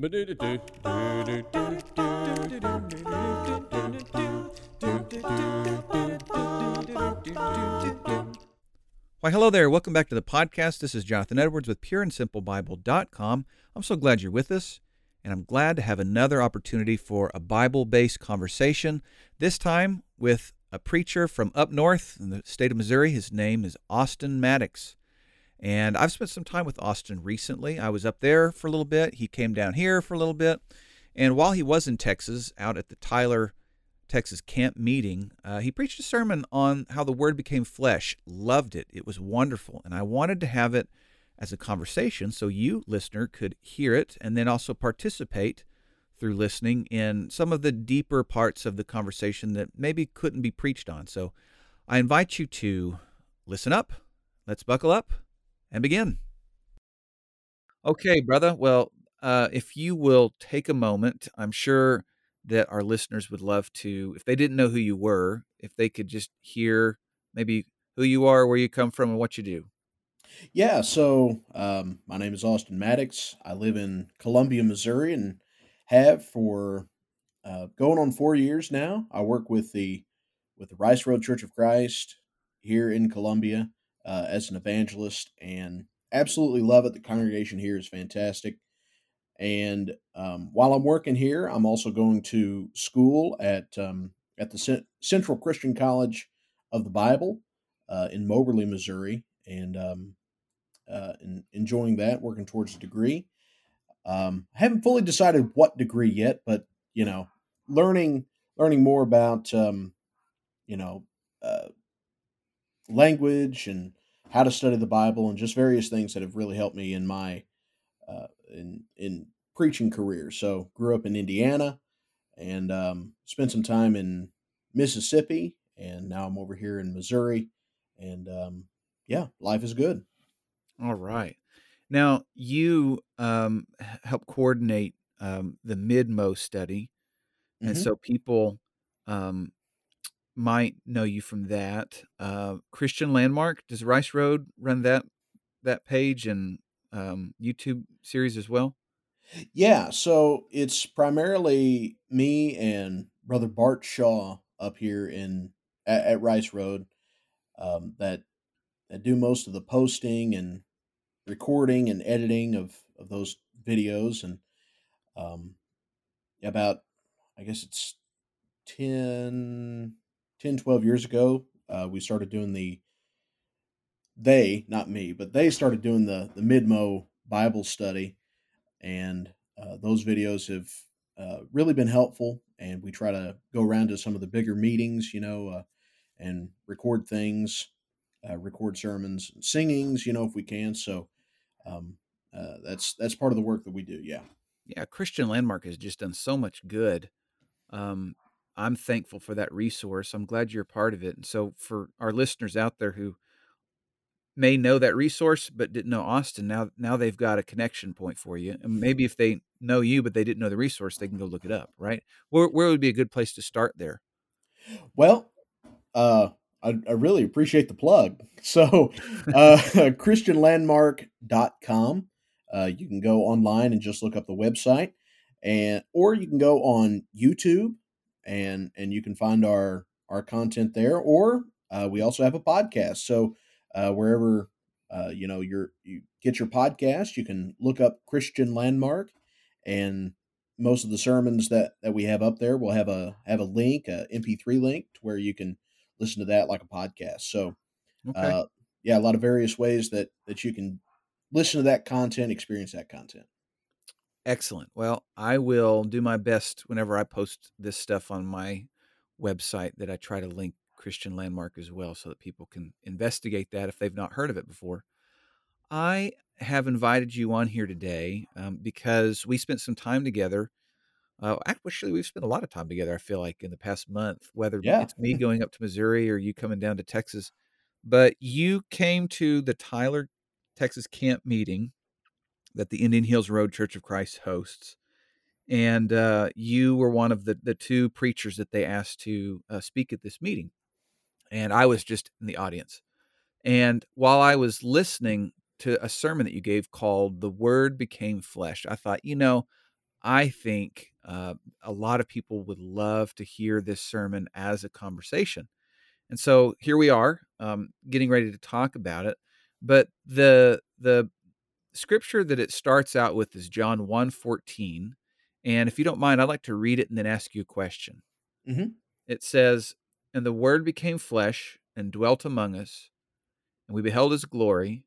Why, hello there. Welcome back to the podcast. This is Jonathan Edwards with pureandsimplebible.com. I'm so glad you're with us, and I'm glad to have another opportunity for a Bible based conversation, this time with a preacher from up north in the state of Missouri. His name is Austin Maddox. And I've spent some time with Austin recently. I was up there for a little bit. He came down here for a little bit. And while he was in Texas, out at the Tyler, Texas camp meeting, uh, he preached a sermon on how the Word became flesh. Loved it. It was wonderful. And I wanted to have it as a conversation so you, listener, could hear it and then also participate through listening in some of the deeper parts of the conversation that maybe couldn't be preached on. So I invite you to listen up. Let's buckle up and begin. Okay, brother. Well, uh, if you will take a moment, I'm sure that our listeners would love to, if they didn't know who you were, if they could just hear maybe who you are, where you come from, and what you do. Yeah, so um, my name is Austin Maddox. I live in Columbia, Missouri, and have for uh, going on four years now. I work with the with the Rice Road Church of Christ here in Columbia uh, as an evangelist, and absolutely love it. The congregation here is fantastic. And um, while I'm working here, I'm also going to school at um, at the C- Central Christian College of the Bible uh, in Moberly, Missouri, and um, uh, enjoying that, working towards a degree. Um, I haven't fully decided what degree yet, but you know, learning learning more about um, you know uh, language and how to study the Bible and just various things that have really helped me in my uh, in in preaching career. So grew up in Indiana and um, spent some time in Mississippi, and now I'm over here in Missouri, and um, yeah, life is good. All right. Now you um, help coordinate um, the Midmo study, and mm-hmm. so people um, might know you from that. Uh, Christian Landmark does Rice Road run that that page and um, YouTube series as well? Yeah, so it's primarily me and brother Bart Shaw up here in at, at Rice Road um, that that do most of the posting and recording and editing of of those videos and um, about I guess it's 10 10, 12 years ago, uh, we started doing the, they, not me, but they started doing the, the Midmo Bible study. And uh, those videos have uh, really been helpful. And we try to go around to some of the bigger meetings, you know, uh, and record things, uh, record sermons, and singings, you know, if we can. So um, uh, that's that's part of the work that we do. Yeah. Yeah, Christian Landmark has just done so much good. Um, I'm thankful for that resource. I'm glad you're a part of it. And so, for our listeners out there who may know that resource but didn't know Austin, now now they've got a connection point for you. And maybe if they know you but they didn't know the resource, they can go look it up. Right? Where where would be a good place to start there? Well, uh, I, I really appreciate the plug. So, uh, ChristianLandmark.com. Uh, you can go online and just look up the website, and or you can go on YouTube and and you can find our our content there. Or uh, we also have a podcast. So uh, wherever uh, you know you you get your podcast, you can look up Christian Landmark, and most of the sermons that that we have up there will have a have a link, a MP3 link, to where you can listen to that like a podcast. So, okay. uh, yeah, a lot of various ways that that you can listen to that content, experience that content. Excellent. Well, I will do my best whenever I post this stuff on my website that I try to link Christian Landmark as well so that people can investigate that if they've not heard of it before. I have invited you on here today um, because we spent some time together. Uh, actually, we've spent a lot of time together, I feel like, in the past month, whether yeah. it's me going up to Missouri or you coming down to Texas. But you came to the Tyler, Texas camp meeting that the Indian Hills Road Church of Christ hosts. And uh, you were one of the, the two preachers that they asked to uh, speak at this meeting. And I was just in the audience. And while I was listening to a sermon that you gave called The Word Became Flesh, I thought, you know, I think uh, a lot of people would love to hear this sermon as a conversation. And so here we are, um, getting ready to talk about it. But the the scripture that it starts out with is John 1 14. And if you don't mind, I'd like to read it and then ask you a question. Mm-hmm. It says, And the word became flesh and dwelt among us, and we beheld his glory,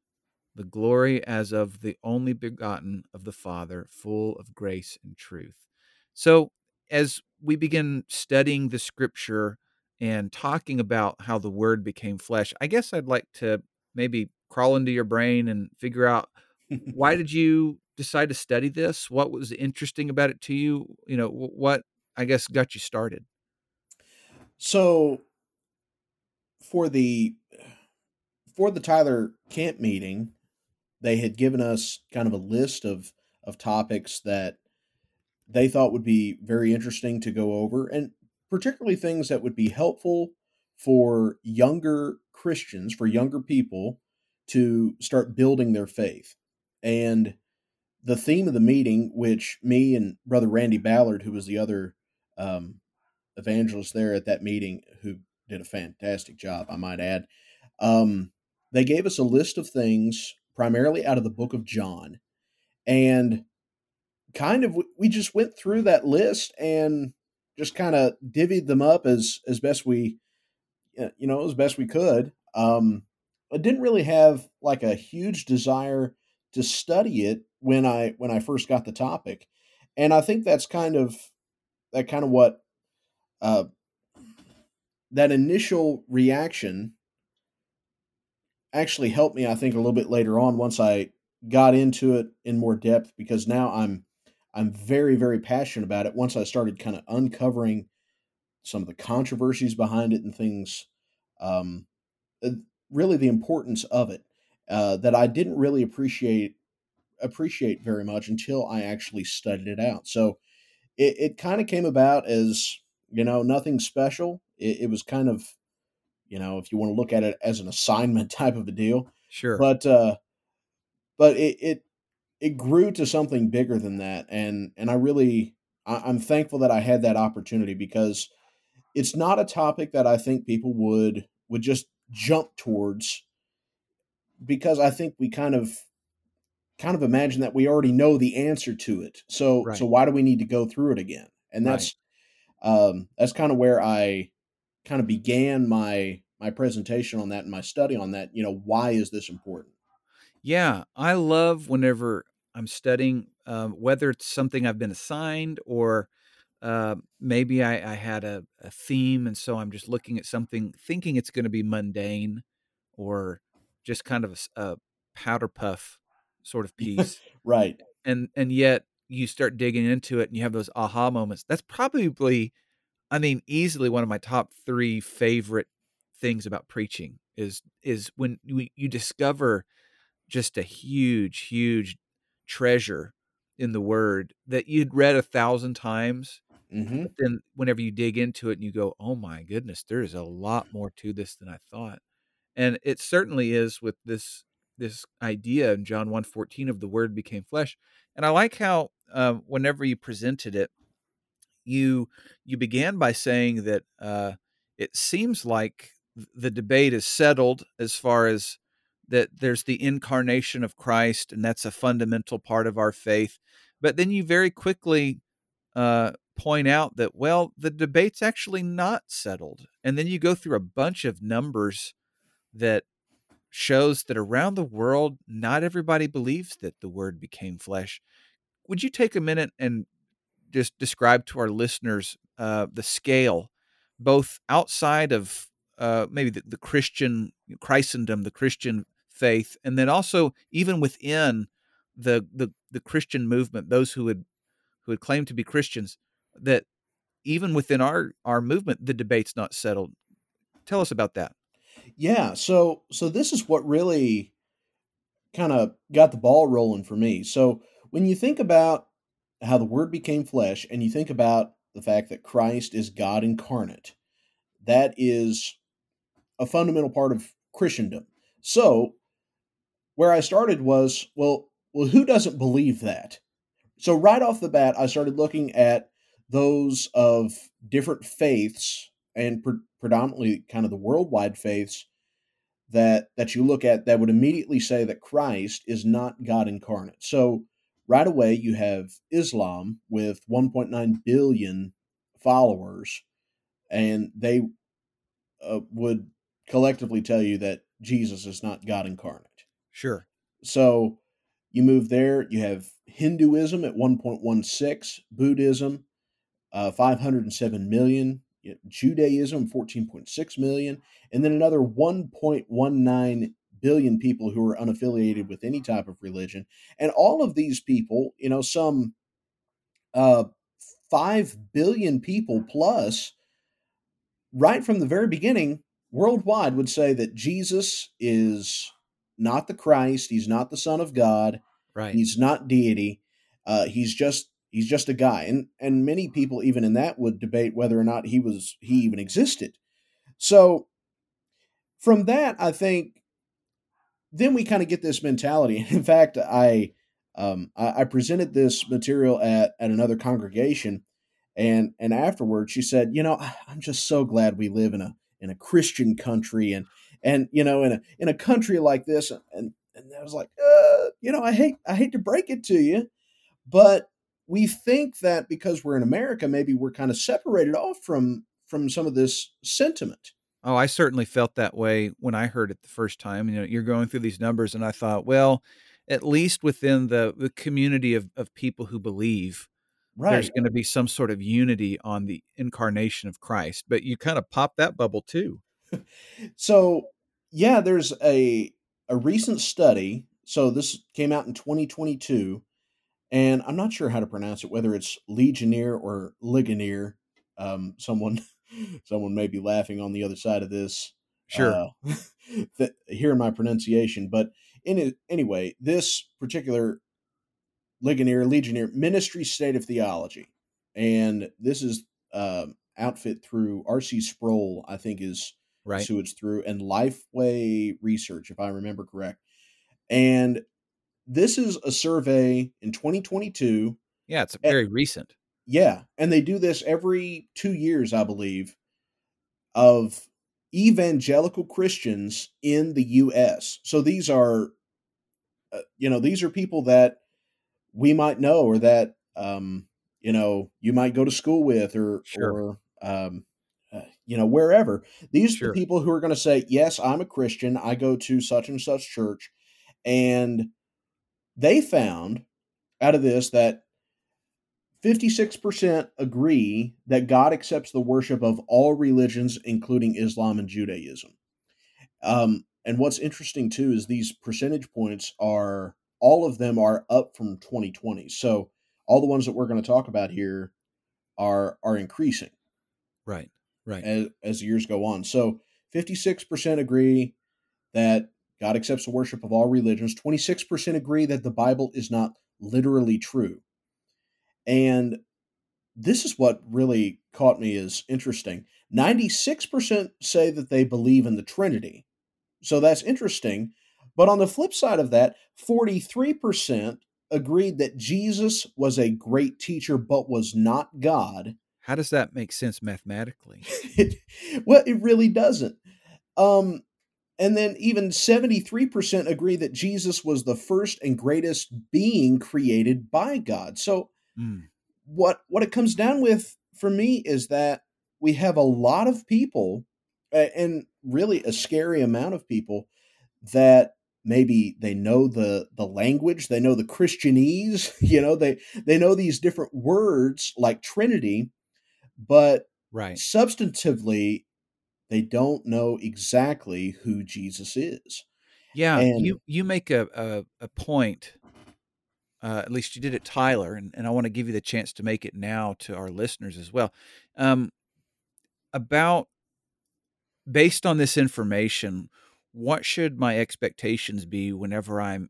the glory as of the only begotten of the Father, full of grace and truth. So, as we begin studying the scripture and talking about how the word became flesh, I guess I'd like to maybe crawl into your brain and figure out why did you decide to study this? What was interesting about it to you? You know, what I guess got you started? So for the for the Tyler camp meeting, they had given us kind of a list of of topics that they thought would be very interesting to go over and particularly things that would be helpful for younger Christians, for younger people to start building their faith. And the theme of the meeting, which me and Brother Randy Ballard, who was the other um, evangelist there at that meeting, who did a fantastic job, I might add, um, they gave us a list of things primarily out of the book of John. And kind of, we just went through that list and just kind of divvied them up as, as best we, you know, as best we could. Um, I didn't really have like a huge desire to study it when I when I first got the topic, and I think that's kind of that kind of what uh, that initial reaction actually helped me. I think a little bit later on once I got into it in more depth because now I'm I'm very very passionate about it. Once I started kind of uncovering some of the controversies behind it and things, um, really the importance of it uh, that I didn't really appreciate appreciate very much until I actually studied it out. So it, it kind of came about as you know nothing special. It, it, was kind of you know if you want to look at it as an assignment type of a deal. Sure. But uh, but it, it it grew to something bigger than that, and and I really I, I'm thankful that I had that opportunity because it's not a topic that I think people would would just jump towards because I think we kind of kind of imagine that we already know the answer to it. So right. so why do we need to go through it again? And that's right. um that's kind of where I kind of began my my presentation on that and my study on that, you know, why is this important? Yeah, I love whenever I'm studying um, whether it's something I've been assigned or uh, maybe I, I had a, a, theme and so I'm just looking at something thinking it's going to be mundane or just kind of a, a powder puff sort of piece. right. And and yet you start digging into it and you have those aha moments. That's probably I mean easily one of my top 3 favorite things about preaching is is when you, you discover just a huge huge treasure in the word that you'd read a thousand times mm-hmm. then whenever you dig into it and you go oh my goodness there's a lot more to this than i thought and it certainly is with this this idea in John 1:14 of the word became flesh. And I like how uh, whenever you presented it, you you began by saying that uh, it seems like the debate is settled as far as that there's the incarnation of Christ, and that's a fundamental part of our faith. But then you very quickly uh, point out that well, the debate's actually not settled, and then you go through a bunch of numbers that shows that around the world, not everybody believes that the word became flesh. Would you take a minute and just describe to our listeners uh, the scale, both outside of uh, maybe the, the Christian Christendom, the Christian faith, and then also even within the, the the Christian movement, those who would who would claim to be Christians, that even within our our movement, the debate's not settled. Tell us about that. Yeah, so so this is what really kind of got the ball rolling for me. So when you think about how the word became flesh and you think about the fact that Christ is God incarnate, that is a fundamental part of Christendom. So where I started was, well, well, who doesn't believe that? So right off the bat, I started looking at those of different faiths and pre- predominantly kind of the worldwide faiths that that you look at that would immediately say that Christ is not God incarnate. So right away you have Islam with 1.9 billion followers and they uh, would collectively tell you that Jesus is not God incarnate. Sure. So you move there, you have Hinduism at 1.16, Buddhism uh, 507 million, Judaism 14.6 million, and then another 1.19 billion people who are unaffiliated with any type of religion. And all of these people, you know, some uh, 5 billion people plus, right from the very beginning, worldwide would say that Jesus is not the Christ, he's not the Son of God, Right. he's not deity. Uh, he's just he's just a guy, and and many people even in that would debate whether or not he was he even existed. So from that, I think then we kind of get this mentality. In fact, I um, I, I presented this material at at another congregation, and and afterwards she said, you know, I'm just so glad we live in a in a Christian country, and and you know in a in a country like this, and and I was like, uh, you know, I hate I hate to break it to you, but we think that because we're in America, maybe we're kind of separated off from from some of this sentiment. Oh, I certainly felt that way when I heard it the first time. You know, you're going through these numbers, and I thought, well, at least within the the community of of people who believe, there's going to be some sort of unity on the incarnation of Christ. But you kind of pop that bubble too. So, yeah, there's a a recent study. So this came out in 2022, and I'm not sure how to pronounce it, whether it's Legionnaire or Ligonier. Um, someone someone may be laughing on the other side of this, Sure. uh, that, hearing my pronunciation. But in it, anyway, this particular Ligonier, Legionnaire Ministry State of Theology, and this is um, outfit through R.C. Sproul, I think is Right. so it's through and Lifeway Research, if I remember correct. And this is a survey in 2022. Yeah, it's very recent. Yeah, and they do this every two years, I believe, of evangelical Christians in the U.S. So these are, uh, you know, these are people that we might know or that um, you know you might go to school with or Sure. or um, uh, you know wherever. These are Sure. the people who are going to say, "Yes, I'm a Christian. I go to such and such church," and they found out of this that 56% agree that God accepts the worship of all religions, including Islam and Judaism. Um, and what's interesting too is these percentage points are all of them are up from 2020. So all the ones that we're going to talk about here are are increasing Right. Right. as, as the years go on. So 56% agree that God accepts the worship of all religions. 26% agree that the Bible is not literally true. And this is what really caught me as interesting. 96% say that they believe in the Trinity. So that's interesting. But on the flip side of that, 43% agreed that Jesus was a great teacher but was not God. How does that make sense mathematically? Well, it really doesn't. Um, and then even 73% agree that Jesus was the first and greatest being created by God. So Mm, what what it comes down with for me is that we have a lot of people and really a scary amount of people that maybe they know the the language they know the christianese you know they they know these different words like trinity but right. substantively they don't know exactly who jesus is Yeah, and you you make a a, a point. Uh, at least you did it, Tyler, and, and I want to give you the chance to make it now to our listeners as well. Um, about based on this information, what should my expectations be whenever I'm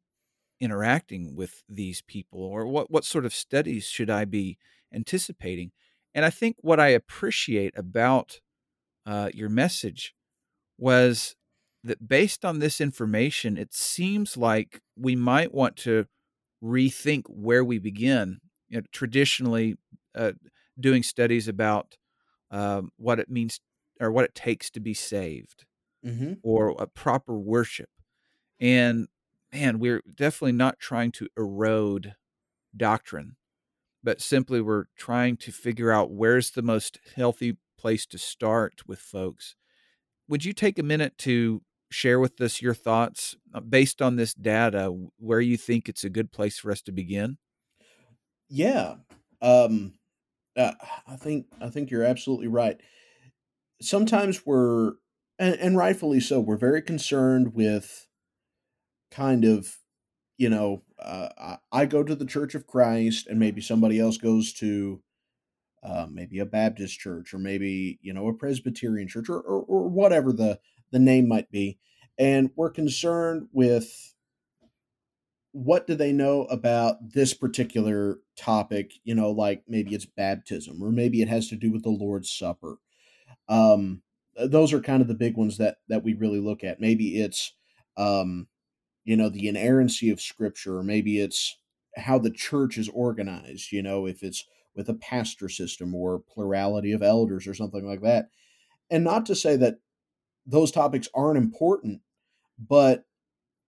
interacting with these people, or what what sort of studies should I be anticipating? And I think what I appreciate about uh, your message was that based on this information, it seems like we might want to rethink where we begin you know, traditionally uh, doing studies about um, what it means or what it takes to be saved Mm-hmm. or a proper worship. And man, we're definitely not trying to erode doctrine, but simply we're trying to figure out where's the most healthy place to start with folks. Would you take a minute to share with us your thoughts uh, based on this data, where you think it's a good place for us to begin? Yeah. Um, uh, I think I think you're absolutely right. Sometimes we're and, and rightfully so. We're very concerned with kind of you know uh, I, I go to the Church of Christ, and maybe somebody else goes to uh, maybe a Baptist church, or maybe you know a Presbyterian church, or, or or whatever the the name might be, and we're concerned with what do they know about this particular topic you know like maybe it's baptism or maybe it has to do with the lord's supper. Um those are kind of the big ones that that we really look at. Maybe it's um you know the inerrancy of scripture or maybe it's how the church is organized you know if it's with a pastor system or plurality of elders or something like that and not to say that those topics aren't important but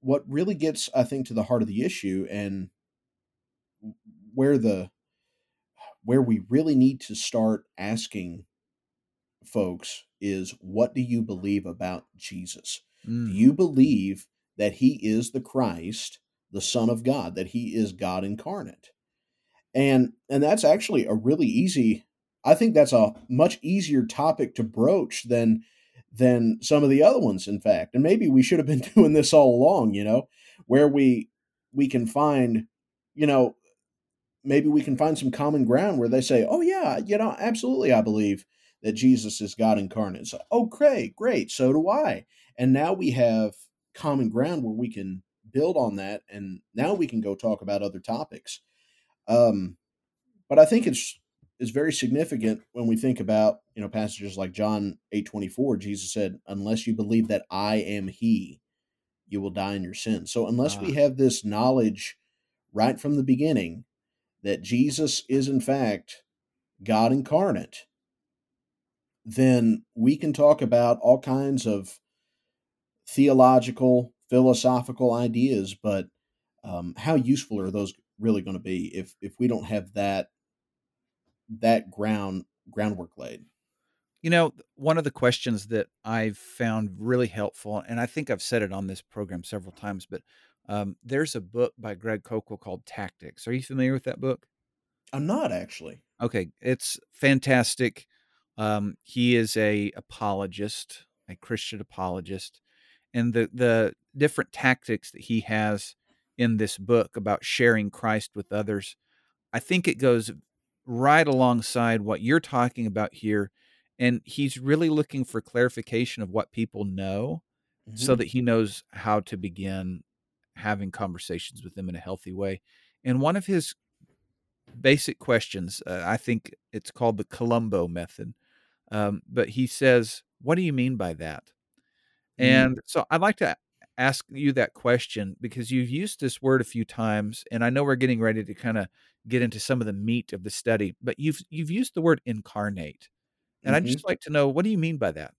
what really gets i think to the heart of the issue and where the where we really need to start asking folks is what do you believe about Jesus? Do Mm, you believe that he is the Christ, the Son of God, that he is God incarnate? And and that's actually a really easy I think that's a much easier topic to broach than than some of the other ones in fact. And maybe we should have been doing this all along, you know, where we we can find, you know, maybe we can find some common ground where they say, "Oh yeah, you know, absolutely, I believe that Jesus is God incarnate." So, oh, great, great, so do I. And now we have common ground where we can build on that, and now we can go talk about other topics. Um, but I think it's it's very significant when we think about you know passages like John eight twenty four. Jesus said, "Unless you believe that I am He, you will die in your sins." So unless we ah, have this knowledge right from the beginning that Jesus is in fact God incarnate, then we can talk about all kinds of theological, philosophical ideas, but um, how useful are those really going to be if if we don't have that that ground groundwork laid? You know, one of the questions that I've found really helpful, and I think I've said it on this program several times, but um, there's a book by Greg Koukl called Tactics. Are you familiar with that book? I'm not actually. Okay, it's fantastic. Um, he is a apologist, a Christian apologist, and the the different tactics that he has in this book about sharing Christ with others, I think it goes right alongside what you're talking about here, and he's really looking for clarification of what people know, so hmm that he knows how to begin having conversations with them in a healthy way. And one of his basic questions. Uh, I think it's called the Columbo method. Um, but he says, What do you mean by that? Mm, And so I'd like to ask you that question because you've used this word a few times, and I know we're getting ready to kind of get into some of the meat of the study, but you've you've used the word incarnate. And I'd hmm just like to know what do you mean by that?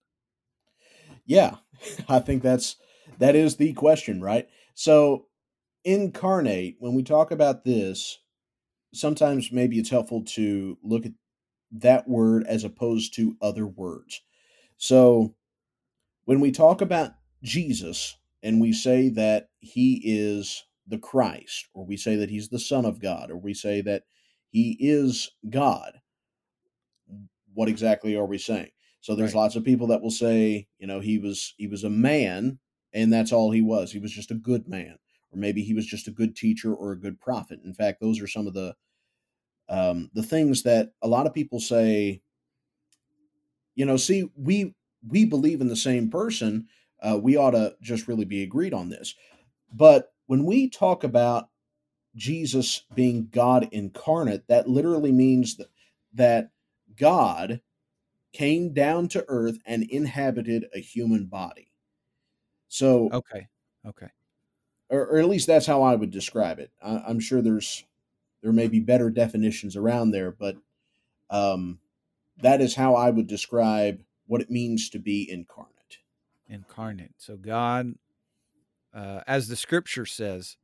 Yeah, I think that's that is the question, right? So incarnate. When we talk about this, sometimes maybe it's helpful to look at that word as opposed to other words. So when we talk about Jesus and we say that he is the Christ, or we say that he's the Son of God, or we say that he is God, what exactly are we saying? So there's Right. lots of people that will say, you know, he was he was a man and that's all he was. He was just a good man, or maybe he was just a good teacher or a good prophet. In fact, those are some of the um, the things that a lot of people say you know see we we believe in the same person uh, we ought to just really be agreed on this but when we talk about jesus being god incarnate that literally means that, that god came down to earth and inhabited a human body so Okay. Okay. or, or at least that's how i would describe it I, i'm sure there's there may be better definitions around there, but um, that is how I would describe what it means to be incarnate. Incarnate. So God, uh, as the Scripture says,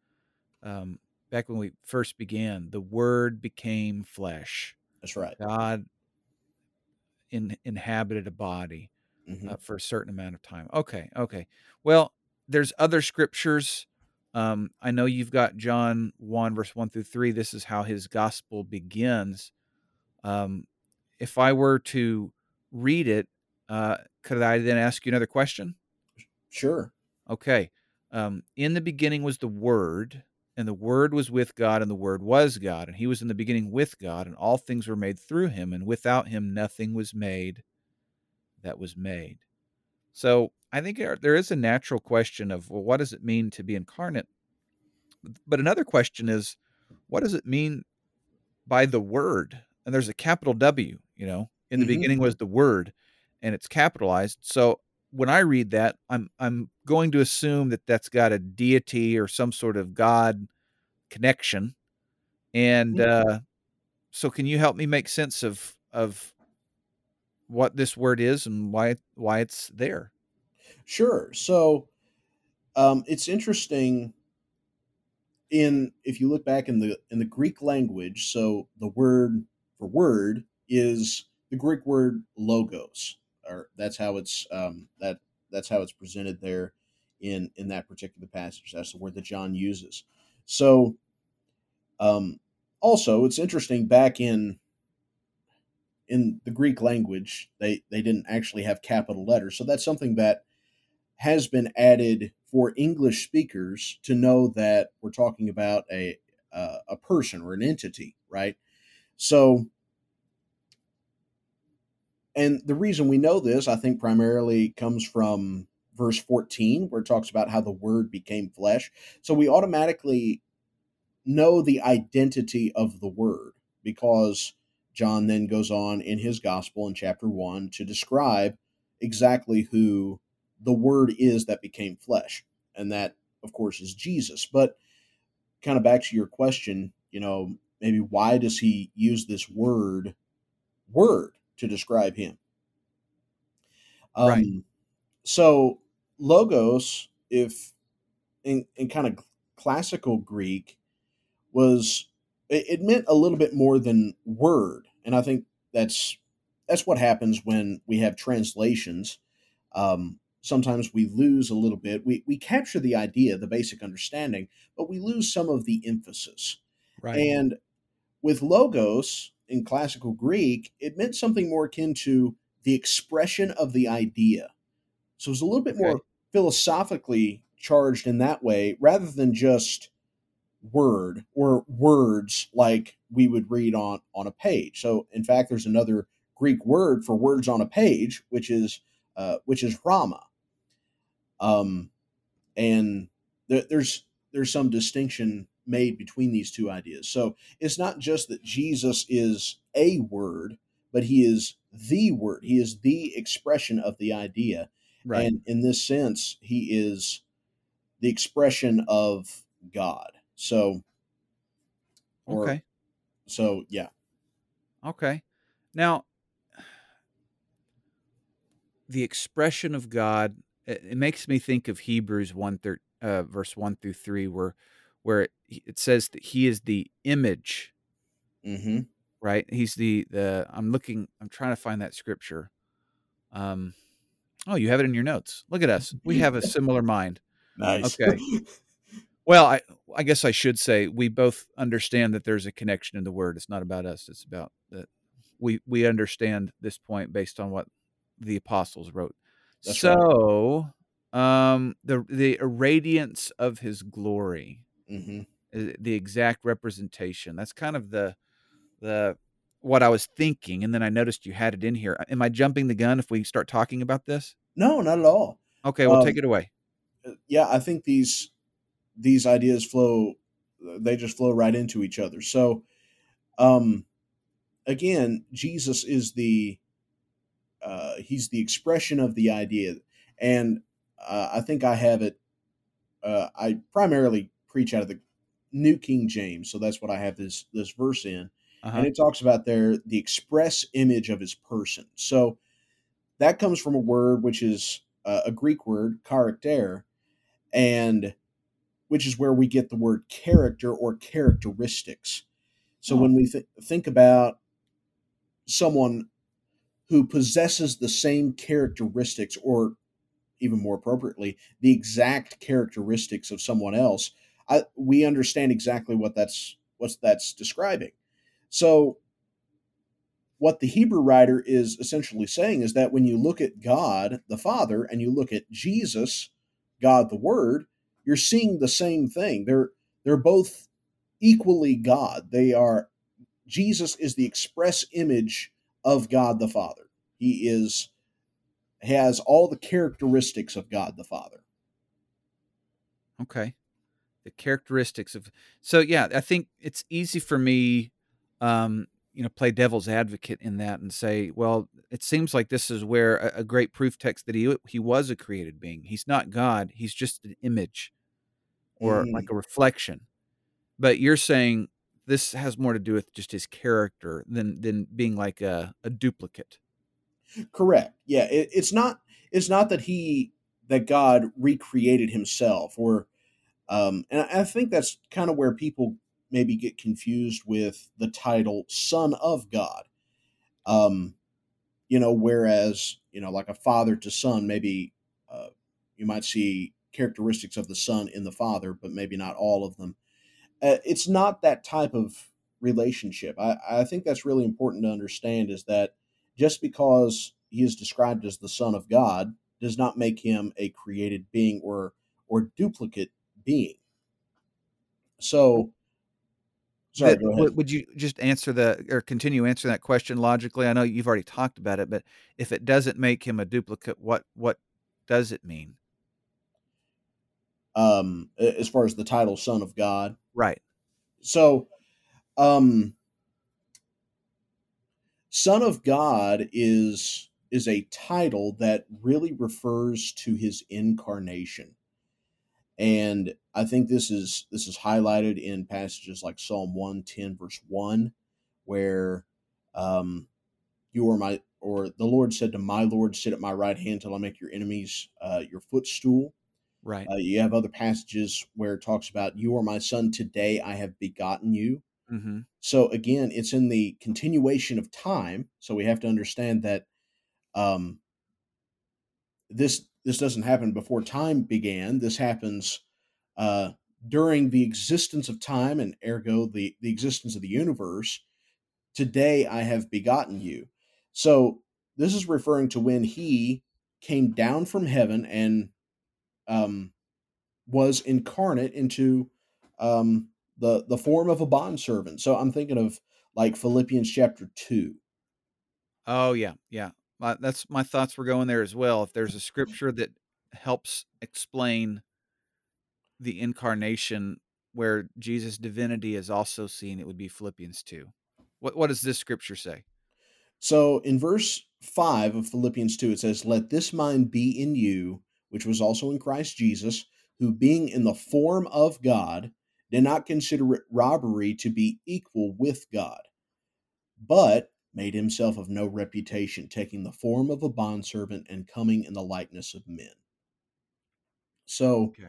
um, back when we first began, the Word became flesh. That's right. God in, inhabited a body Mhm. uh, for a certain amount of time. Okay, okay. Well, there's other scriptures. Um, I know you've got John 1, verse 1 through 3. This is how his gospel begins. Um, if I were to read it, uh, could I then ask you another question? Sure. Okay. Um, in the beginning was the Word, and the Word was with God, and the Word was God, and He was in the beginning with God, and all things were made through Him, and without Him nothing was made that was made. So I think there is a natural question of, well, what does it mean to be incarnate? But another question is, what does it mean by the Word? And there's a capital W, you know, in the Mhm. beginning was the Word, and it's capitalized. So when I read that, I'm I'm going to assume that that's got a deity or some sort of God connection. And uh, so, can you help me make sense of of what this word is and why why it's there? Sure. So um, it's interesting in if you look back in the in the Greek language. So the word for word is the Greek word logos, or that's how it's um, that that's how it's presented there in in that particular passage. That's the word that John uses. So um, also, it's interesting back in in the Greek language, they they didn't actually have capital letters. So that's something that has been added for English speakers to know that we're talking about a uh, a person or an entity, right? So, and the reason we know this, I think, primarily comes from verse 14, where it talks about how the word became flesh. So we automatically know the identity of the word because John then goes on in his gospel in chapter 1 to describe exactly who the word is that became flesh. And that, of course, is Jesus. But kind of back to your question, you know, maybe why does he use this word, word, to describe him? Um, Right. So, logos, if in, in kind of classical Greek, was it, it meant a little bit more than word, and I think that's that's what happens when we have translations. Um, sometimes we lose a little bit. We we capture the idea, the basic understanding, but we lose some of the emphasis. Right. And with logos in classical Greek, it meant something more akin to the expression of the idea. So it was a little bit more Okay. philosophically charged in that way rather than just word or words like we would read on on a page. So in fact there's another Greek word for words on a page which is uh, which is rhema. Um, and there, there's there's some distinction made between these two ideas. So it's not just that Jesus is a word, but he is the word. He is the expression of the idea. right. And in this sense, he is the expression of God. So or- okay. so yeah. Okay. Now, the expression of God, it, it makes me think of Hebrews 1 thir- uh, verse 1 through 3, where, where it, says that he is the image, hmm right? He's the, the, I'm looking, I'm trying to find that scripture. Um, oh, you have it in your notes. Look at us. We have a similar mind. Nice. Okay. Well, I, I guess I should say we both understand that there's a connection in the word. It's not about us. It's about that we we understand this point based on what the apostles wrote. That's right. so, um, the the radiance of his glory, hmm uh, the exact representation. That's kind of the the what I was thinking, and then I noticed you had it in here. Am I jumping the gun if we start talking about this? No, not at all. Okay, well, Um, take it away. Uh, Yeah, I think these these ideas flow. They just flow right into each other. So, um, again, Jesus is the uh, he's the expression of the idea, and uh, I think I have it. Uh, I primarily preach out of the New King James, so that's what I have this this verse in, Uh-huh. and it talks about there the express image of his person. So that comes from a word which is uh, a Greek word, character, and which is where we get the word character or characteristics. So Oh. when we th- think about someone who possesses the same characteristics, or even more appropriately, the exact characteristics of someone else, I, we understand exactly what that's what that's describing. So, what the Hebrew writer is essentially saying is that when you look at God the Father and you look at Jesus, God the Word, you're seeing the same thing. They're they're both equally God. They are Jesus is the express image of God the Father. He is has all the characteristics of God the Father. Okay. The characteristics of so yeah, I think it's easy for me um, you know, play devil's advocate in that and say, well, it seems like this is where a, a great proof text that he he was a created being. He's not God, he's just an image or like a reflection. But you're saying this has more to do with just his character than than being like a, a duplicate. Correct. Yeah, it, it's not it's not that he that God recreated himself or um and I think that's kind of where people maybe get confused with the title son of God. Um you know, whereas, you know, like a father to son, maybe uh, you might see characteristics of the son in the father, but maybe not all of them. Uh, it's not that type of relationship. I, I think that's really important to understand is that just because he is described as the son of God does not make him a created being or or duplicate being. So, sorry, That- go ahead. would, would you just answer the or continue answering that question logically? I know you've already talked about it, but if it doesn't make him a duplicate, what what does it mean? Um, as far as the title "Son of God," Right. so um, Son of God is is a title that really refers to his incarnation. And I think this is this is highlighted in passages like Psalm 110 verse 1 where um you are my or the Lord said to my Lord sit at my right hand till I make your enemies uh, your footstool. Right. Uh, you have other passages where it talks about you are my son today I have begotten you. hmm So again, it's in the continuation of time. So we have to understand that um, this this doesn't happen before time began. This happens uh, during the existence of time, and ergo the the existence of the universe. Today I have begotten you. So this is referring to when he came down from heaven and um, was incarnate into um, the the form of a bondservant. So I'm thinking of like Philippians chapter two. Oh yeah, yeah. My, that's my thoughts were going there as well. If there's a mm-hmm. scripture that helps explain the incarnation where Jesus' divinity is also seen, it would be Philippians two. What what does this scripture say? So in verse 5 of Philippians 2, it says, Let this mind be in you, which was also in Christ Jesus, who being in the form of God, did not consider it robbery to be equal with God, but made himself of no reputation, taking the form of a bondservant and coming in the likeness of men. So Okay.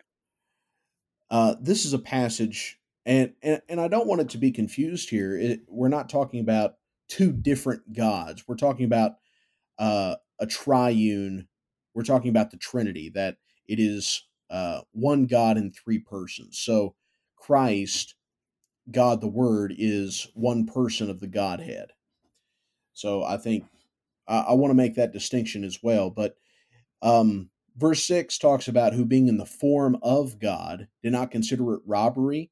uh, this is a passage, and, and and I don't want it to be confused here. It, we're not talking about two different gods. We're talking about uh, a triune. We're talking about the Trinity. That it is uh, one God in three persons. So Christ, God the Word, is one person of the Godhead. So I think I, I want to make that distinction as well. But um, verse 6 talks about who being in the form of God did not consider it robbery.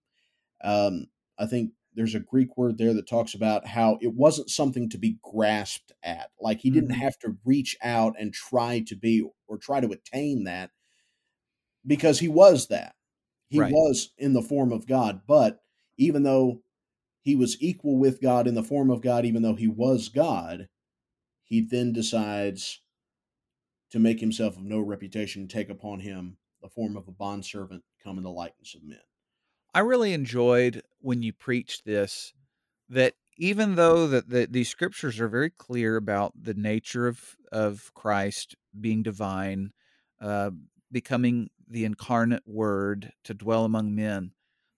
Um, I think there's a Greek word there that talks about how it wasn't something to be grasped at. Like he didn't Mhm. have to reach out and try to be or try to attain that because he was that. He Right. was in the form of God. But even though he was equal with God in the form of God, even though he was God, he then decides to make himself of no reputation, take upon him the form of a bondservant, come in the likeness of men. I really enjoyed when you preached this that even though that the, these scriptures are very clear about the nature of of Christ being divine, uh, becoming the incarnate Word to dwell among men,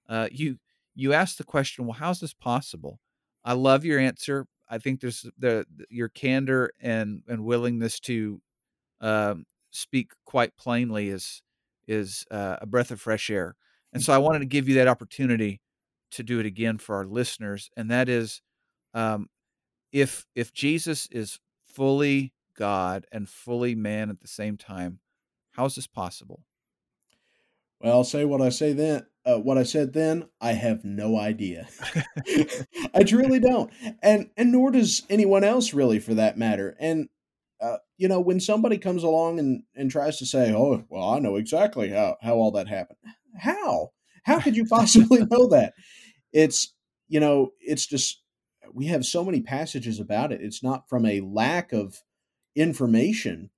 uh, you you ask the question, well, how's this possible? I love your answer. I think there's the your candor and and willingness to um, speak quite plainly is is uh, a breath of fresh air. And so I wanted to give you that opportunity to do it again for our listeners, and that is, um, if if Jesus is fully God and fully man at the same time, how is this possible? Well, I'll say what I say then. Uh, what I said then, I have no idea. I truly don't, and and nor does anyone else really, for that matter. And uh, you know, when somebody comes along and and tries to say, "Oh, well, I know exactly how how all that happened," how how could you possibly know that? It's you know, it's just we have so many passages about it. It's not from a lack of information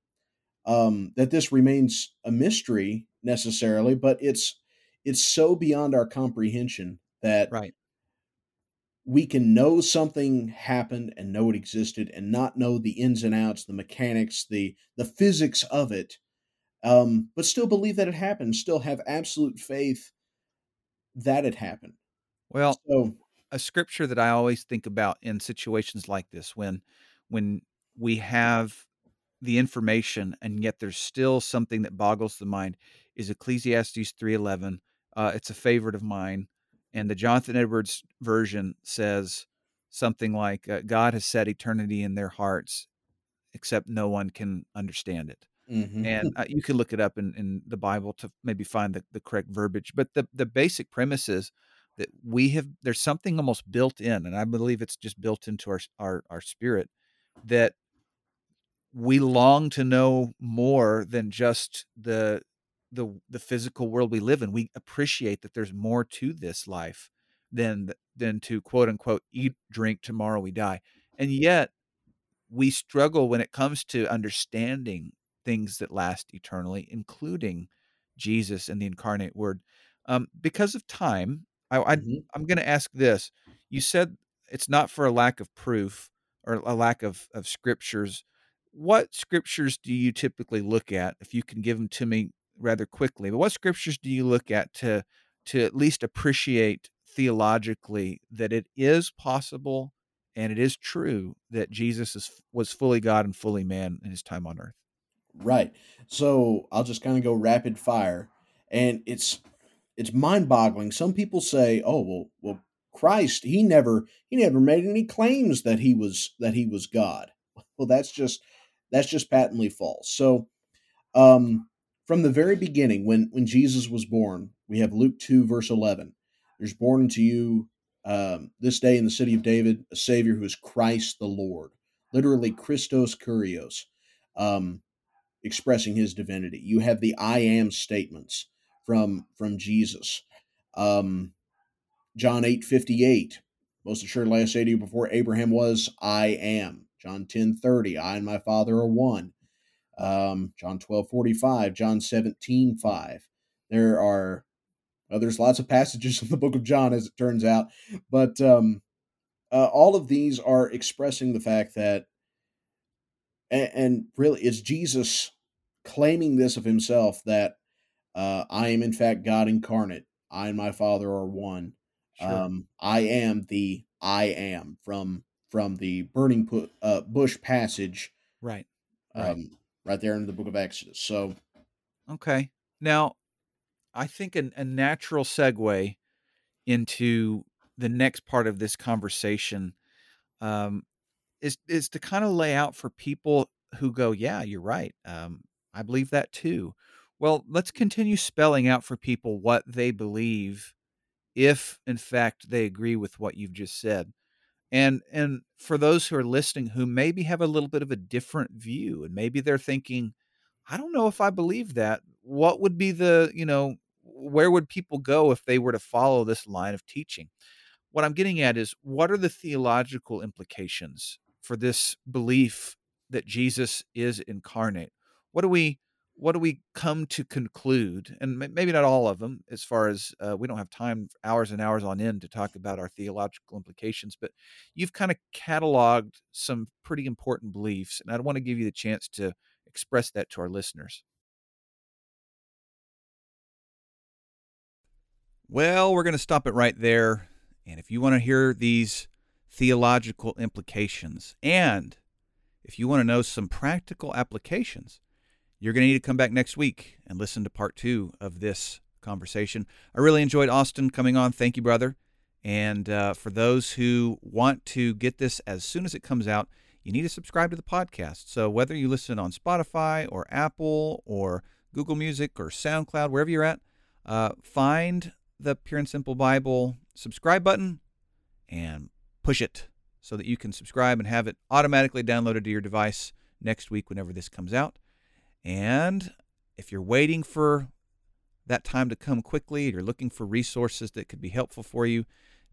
um, that this remains a mystery necessarily, but it's it's so beyond our comprehension that Right. we can know something happened and know it existed and not know the ins and outs, the mechanics, the the physics of it, um, but still believe that it happened, still have absolute faith that it happened. Well, So, a scripture that I always think about in situations like this when when we have the information and yet there's still something that boggles the mind is Ecclesiastes 3:11. Uh, it's a favorite of mine, and the Jonathan Edwards version says something like, uh, "God has set eternity in their hearts, except no one can understand it." mhm, And uh, you can look it up in, in the Bible to maybe find the, the correct verbiage. But the, the basic premise is that we have there's something almost built in, and I believe it's just built into our our, our spirit that we long to know more than just the the the physical world we live in. We appreciate that there's more to this life than than to quote unquote eat drink tomorrow we die. And yet we struggle when it comes to understanding things that last eternally, including Jesus and the incarnate Word. Um, because of time, I, I mhm. I'm going to ask this. You said it's not for a lack of proof or a lack of of scriptures. What scriptures do you typically look at? If you can give them to me rather quickly, but what scriptures do you look at to to at least appreciate theologically that it is possible and it is true that Jesus is was fully God and fully man in his time on earth. Right. So I'll just kind of go rapid fire, and it's it's mind boggling. Some people say, "Oh well, well, Christ, he never he never made any claims that he was that he was God." Well, that's just that's just patently false. So, um, from the very beginning, when when Jesus was born, we have Luke two verse eleven. There's born unto you um, this day in the city of David a Savior who is Christ the Lord, literally Christos Kurios. Um, expressing his divinity. You have the I am statements from from Jesus. Um, John 8 58, most assuredly I say to you, before Abraham was, I am. John 10 30, I and my Father are one. Um, John 12 45, John 17 5. There are, well, there's lots of passages in the book of John, as it turns out, but um, uh, all of these are expressing the fact that and, and really is jesus claiming this of himself that uh, i am in fact god incarnate i and my father are one Sure. um, i am the i am from from the burning pu- uh, bush passage Right. Right. um, right there in the book of exodus so Okay. Now, I think an, a natural segue into the next part of this conversation um, is is to kind of lay out for people who go, "Yeah, you're right. Um, I believe that too." Well, let's continue spelling out for people what they believe, if in fact they agree with what you've just said. And and for those who are listening who maybe have a little bit of a different view and maybe they're thinking, I don't know if I believe that. What would be the, you know, where would people go if they were to follow this line of teaching? What I'm getting at is what are the theological implications for this belief that Jesus is incarnate? What do we what do we come to conclude? And maybe not all of them, as far as uh, we don't have time, hours and hours on end, to talk about our theological implications. But you've kind of cataloged some pretty important beliefs, and I want to give you the chance to express that to our listeners. Well, we're going to stop it right there. And if you want to hear these theological implications and if you want to know some practical applications, you're going to need to come back next week and listen to part two of this conversation. I really enjoyed Austin coming on. Thank you, brother. And uh, for those who want to get this as soon as it comes out, you need to subscribe to the podcast. So whether you listen on Spotify or Apple or Google Music or SoundCloud, wherever you're at, uh, find the Pure and Simple Bible subscribe button and push it so that you can subscribe and have it automatically downloaded to your device next week whenever this comes out. And if you're waiting for that time to come quickly, you're looking for resources that could be helpful for you,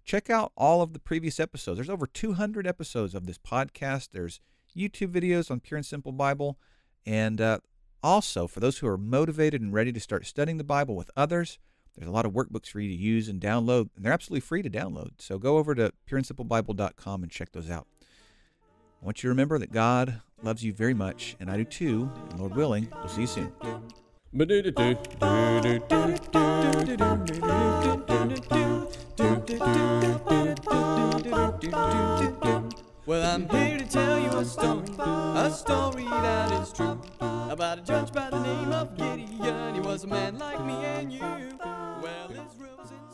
check out all of the previous episodes. There's over 200 episodes of this podcast. There's YouTube videos on Pure and Simple Bible. And uh, also, for those who are motivated and ready to start studying the Bible with others, there's a lot of workbooks for you to use and download, and they're absolutely free to download. So go over to pureandsimplebible.com and check those out. I want you to remember that God loves you very much, and I do too. And Lord willing, we'll see you soon. Well, I'm here to tell you a story, a story that is true, about a judge by the name of Gideon. He was a man like me and you. Well, was in